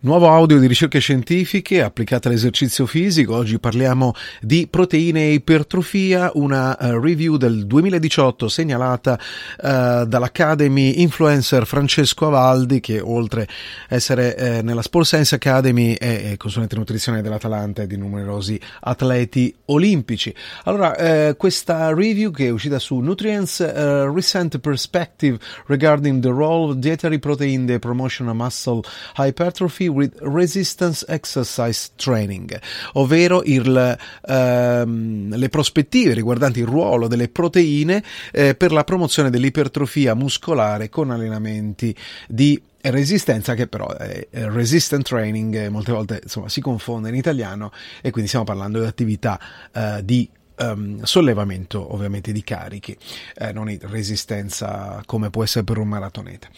Nuovo audio di ricerche scientifiche applicate all'esercizio fisico. Oggi parliamo di proteine e ipertrofia, una uh, review del 2018 segnalata uh, dall'Academy Influencer Francesco Avaldi, che oltre a essere uh, nella Sport Science Academy è, è consulente nutrizione dell'Atalanta e di numerosi atleti olimpici. Allora, questa review che è uscita su Nutrients Recent Perspective regarding the role of dietary protein in the promotion of muscle hypertrophy with Resistance Exercise Training, ovvero il, ehm, le prospettive riguardanti il ruolo delle proteine eh, per la promozione dell'ipertrofia muscolare con allenamenti di resistenza che però è resistant training molte volte insomma si confonde in italiano e quindi stiamo parlando di attività uh, di um, sollevamento ovviamente di carichi, eh, non resistenza come può essere per un maratoneta.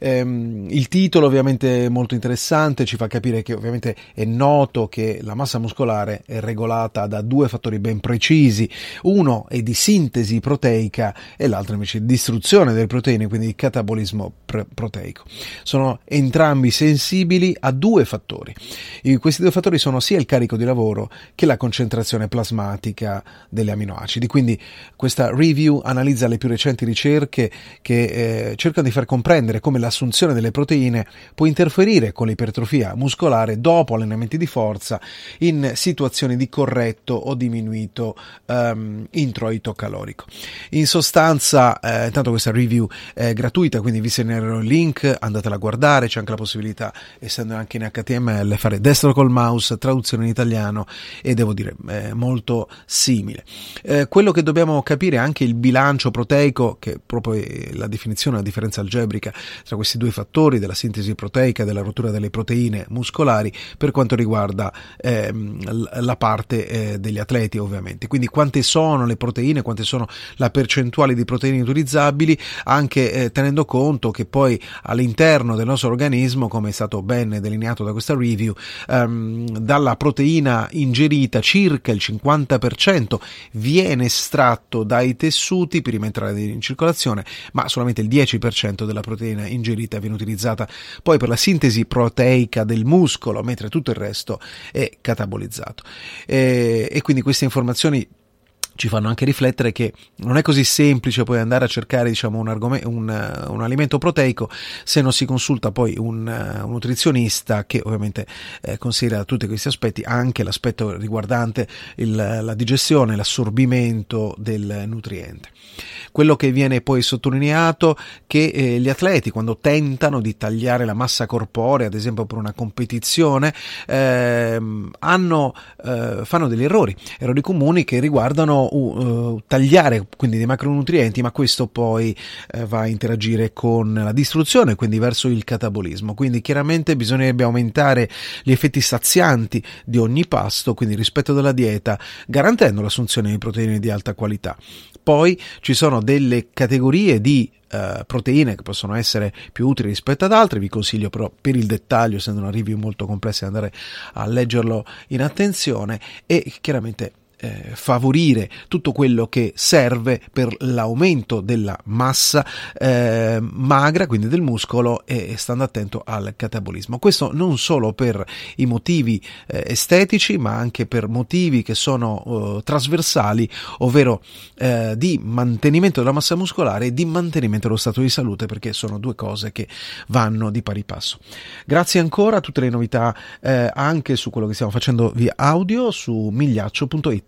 Um, il titolo ovviamente è molto interessante, ci fa capire che ovviamente è noto che la massa muscolare è regolata da due fattori ben precisi, uno è di sintesi proteica e l'altro invece di distruzione delle proteine, quindi di catabolismo pre- proteico. Sono entrambi sensibili a due fattori. E questi due fattori sono sia il carico di lavoro che la concentrazione plasmatica degli aminoacidi. Quindi questa review analizza le più recenti ricerche che eh, cercano di far comprendere come l'assunzione delle proteine può interferire con l'ipertrofia muscolare dopo allenamenti di forza in situazioni di corretto o diminuito um, introito calorico. In sostanza, eh, intanto questa review è gratuita, quindi vi segnalerò il link, andatela a guardare, c'è anche la possibilità, essendo anche in HTML, fare destro col mouse, traduzione in italiano e devo dire è molto simile possibile. Eh, quello che dobbiamo capire è anche il bilancio proteico, che è proprio la definizione, la differenza algebrica tra questi due fattori della sintesi proteica e della rottura delle proteine muscolari per quanto riguarda ehm, la parte eh, degli atleti ovviamente. Quindi quante sono le proteine, quante sono la percentuale di proteine utilizzabili, anche eh, tenendo conto che poi all'interno del nostro organismo, come è stato ben delineato da questa review, ehm, dalla proteina ingerita circa il 50% viene estratto dai tessuti prima di entrare in circolazione, ma solamente il 10% della proteina ingerita viene utilizzata poi per la sintesi proteica del muscolo, mentre tutto il resto è catabolizzato. E, e quindi queste informazioni ci fanno anche riflettere che non è così semplice poi andare a cercare diciamo, un, argom- un, un alimento proteico se non si consulta poi un, un nutrizionista che ovviamente eh, considera tutti questi aspetti, anche l'aspetto riguardante il, la digestione, l'assorbimento del nutriente. Quello che viene poi sottolineato è che eh, gli atleti quando tentano di tagliare la massa corporea, ad esempio per una competizione, eh, hanno, eh, fanno degli errori, errori comuni che riguardano uh, tagliare quindi dei macronutrienti, ma questo poi uh, va a interagire con la distruzione, quindi verso il catabolismo. Quindi chiaramente bisognerebbe aumentare gli effetti sazianti di ogni pasto, quindi rispetto della dieta, garantendo l'assunzione di proteine di alta qualità. Poi ci sono delle categorie di Uh, proteine che possono essere più utili rispetto ad altre. Vi consiglio però per il dettaglio, essendo una review molto complessa, di andare a leggerlo in attenzione e chiaramente eh, favorire tutto quello che serve per l'aumento della massa eh, magra, quindi del muscolo, e stando attento al catabolismo. Questo non solo per i motivi eh, estetici, ma anche per motivi che sono eh, trasversali, ovvero eh, di mantenimento della massa muscolare e di mantenimento dello stato di salute, perché sono due cose che vanno di pari passo. Grazie ancora a tutte le novità eh, anche su quello che stiamo facendo via audio su migliaccio.it.